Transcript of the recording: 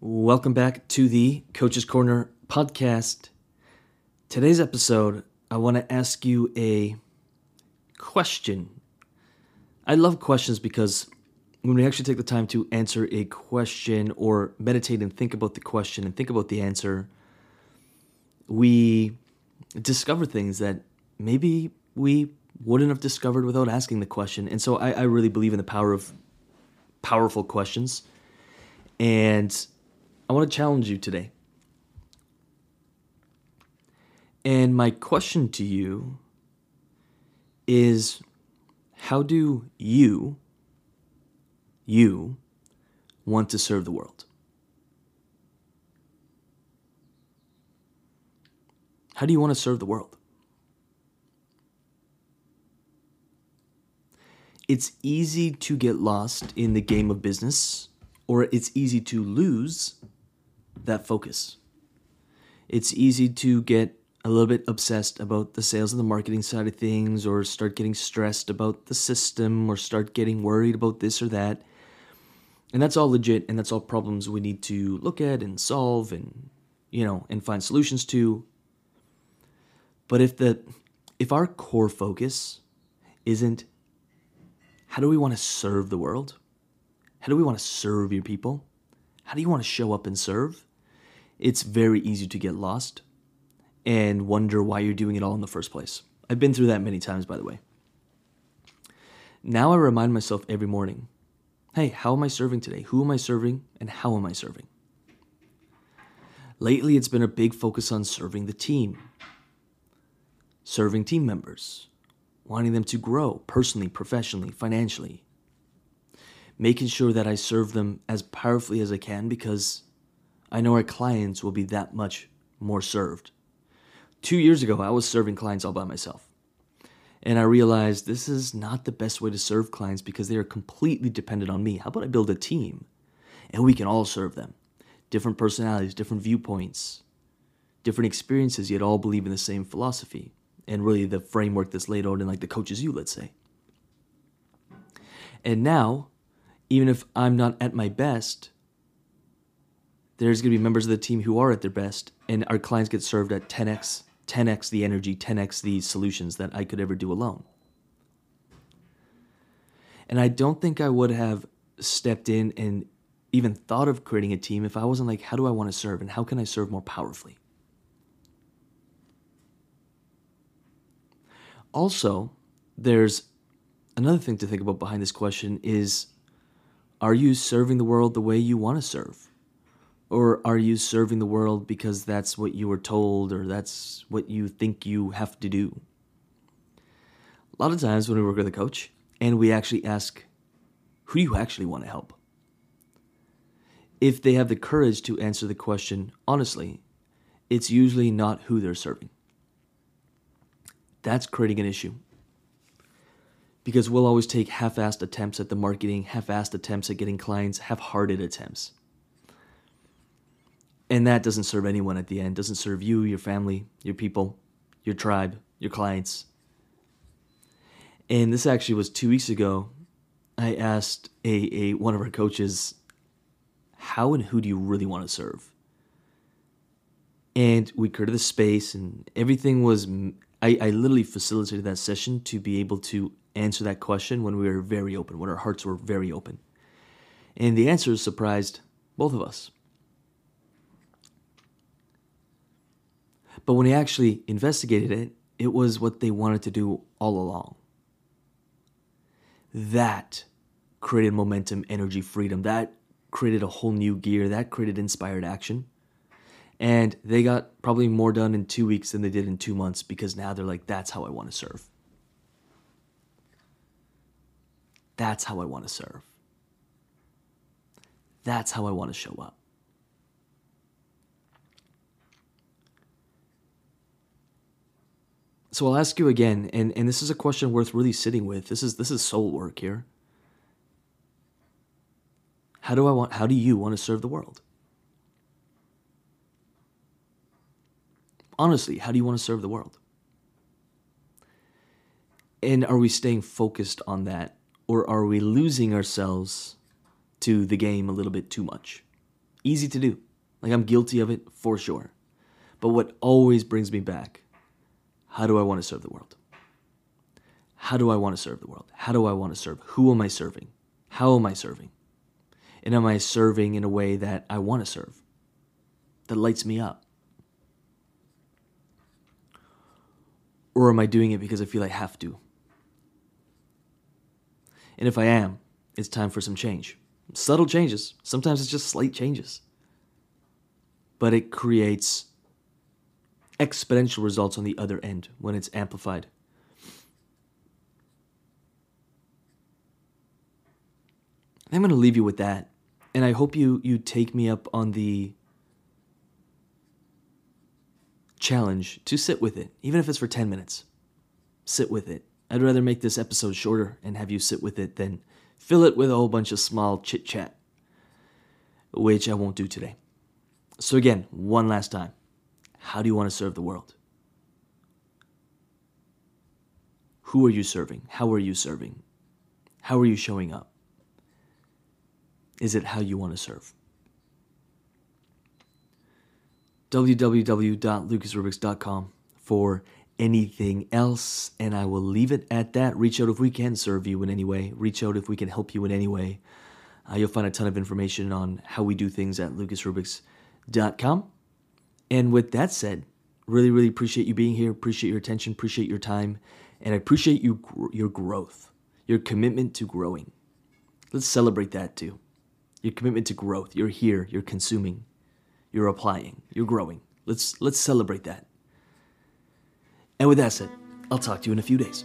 Welcome back to the Coach's Corner podcast. Today's episode, I want to ask you a question. I love questions because when we actually take the time to answer a question or meditate and think about the question and think about the answer, we discover things that maybe we wouldn't have discovered without asking the question. And so I, I really believe in the power of powerful questions. And I want to challenge you today. And my question to you is how do you you want to serve the world? How do you want to serve the world? It's easy to get lost in the game of business, or it's easy to lose that focus. It's easy to get a little bit obsessed about the sales and the marketing side of things, or start getting stressed about the system, or start getting worried about this or that. And that's all legit, and that's all problems we need to look at and solve and, you know, and find solutions to. But if the if our core focus isn't how do we want to serve the world? How do we want to serve your people? How do you want to show up and serve? It's very easy to get lost and wonder why you're doing it all in the first place. I've been through that many times, by the way. Now I remind myself every morning hey, how am I serving today? Who am I serving? And how am I serving? Lately, it's been a big focus on serving the team, serving team members, wanting them to grow personally, professionally, financially, making sure that I serve them as powerfully as I can because I know our clients will be that much more served. Two years ago, I was serving clients all by myself. And I realized this is not the best way to serve clients because they are completely dependent on me. How about I build a team and we can all serve them? Different personalities, different viewpoints, different experiences, yet all believe in the same philosophy and really the framework that's laid out in like the coaches you, let's say. And now, even if I'm not at my best, there's going to be members of the team who are at their best, and our clients get served at 10x, 10x the energy, 10x the solutions that I could ever do alone. And I don't think I would have stepped in and even thought of creating a team if I wasn't like, how do I want to serve and how can I serve more powerfully? Also, there's another thing to think about behind this question is are you serving the world the way you want to serve? Or are you serving the world because that's what you were told or that's what you think you have to do? A lot of times when we work with a coach and we actually ask, who do you actually want to help? If they have the courage to answer the question honestly, it's usually not who they're serving that's creating an issue. Because we'll always take half assed attempts at the marketing, half assed attempts at getting clients, half hearted attempts. And that doesn't serve anyone at the end, doesn't serve you, your family, your people, your tribe, your clients. And this actually was two weeks ago. I asked a, a one of our coaches, how and who do you really want to serve? And we created the space and everything was I, I literally facilitated that session to be able to answer that question when we were very open, when our hearts were very open. And the answer surprised both of us. But when he actually investigated it, it was what they wanted to do all along. That created momentum, energy, freedom. That created a whole new gear. That created inspired action. And they got probably more done in two weeks than they did in two months because now they're like, that's how I want to serve. That's how I want to serve. That's how I want to show up. So I'll ask you again, and, and this is a question worth really sitting with. This is this is soul work here. How do I want how do you want to serve the world? honestly, how do you want to serve the world? And are we staying focused on that? Or are we losing ourselves to the game a little bit too much? Easy to do. Like I'm guilty of it for sure. But what always brings me back how do I want to serve the world? How do I want to serve the world? How do I want to serve? Who am I serving? How am I serving? And am I serving in a way that I want to serve? That lights me up? Or am I doing it because I feel I have to? And if I am, it's time for some change. Subtle changes. Sometimes it's just slight changes. But it creates exponential results on the other end when it's amplified. I'm going to leave you with that. And I hope you you take me up on the challenge to sit with it, even if it's for 10 minutes. Sit with it. I'd rather make this episode shorter and have you sit with it than fill it with a whole bunch of small chit chat, which I won't do today. So, again, one last time how do you want to serve the world? Who are you serving? How are you serving? How are you showing up? Is it how you want to serve? www.lucasrubix.com for anything else, and I will leave it at that. Reach out if we can serve you in any way. Reach out if we can help you in any way. Uh, you'll find a ton of information on how we do things at lucasrubix.com. And with that said, really, really appreciate you being here. Appreciate your attention. Appreciate your time, and I appreciate you your growth, your commitment to growing. Let's celebrate that too. Your commitment to growth. You're here. You're consuming. You're applying. You're growing. Let's let's celebrate that. And with that said, I'll talk to you in a few days.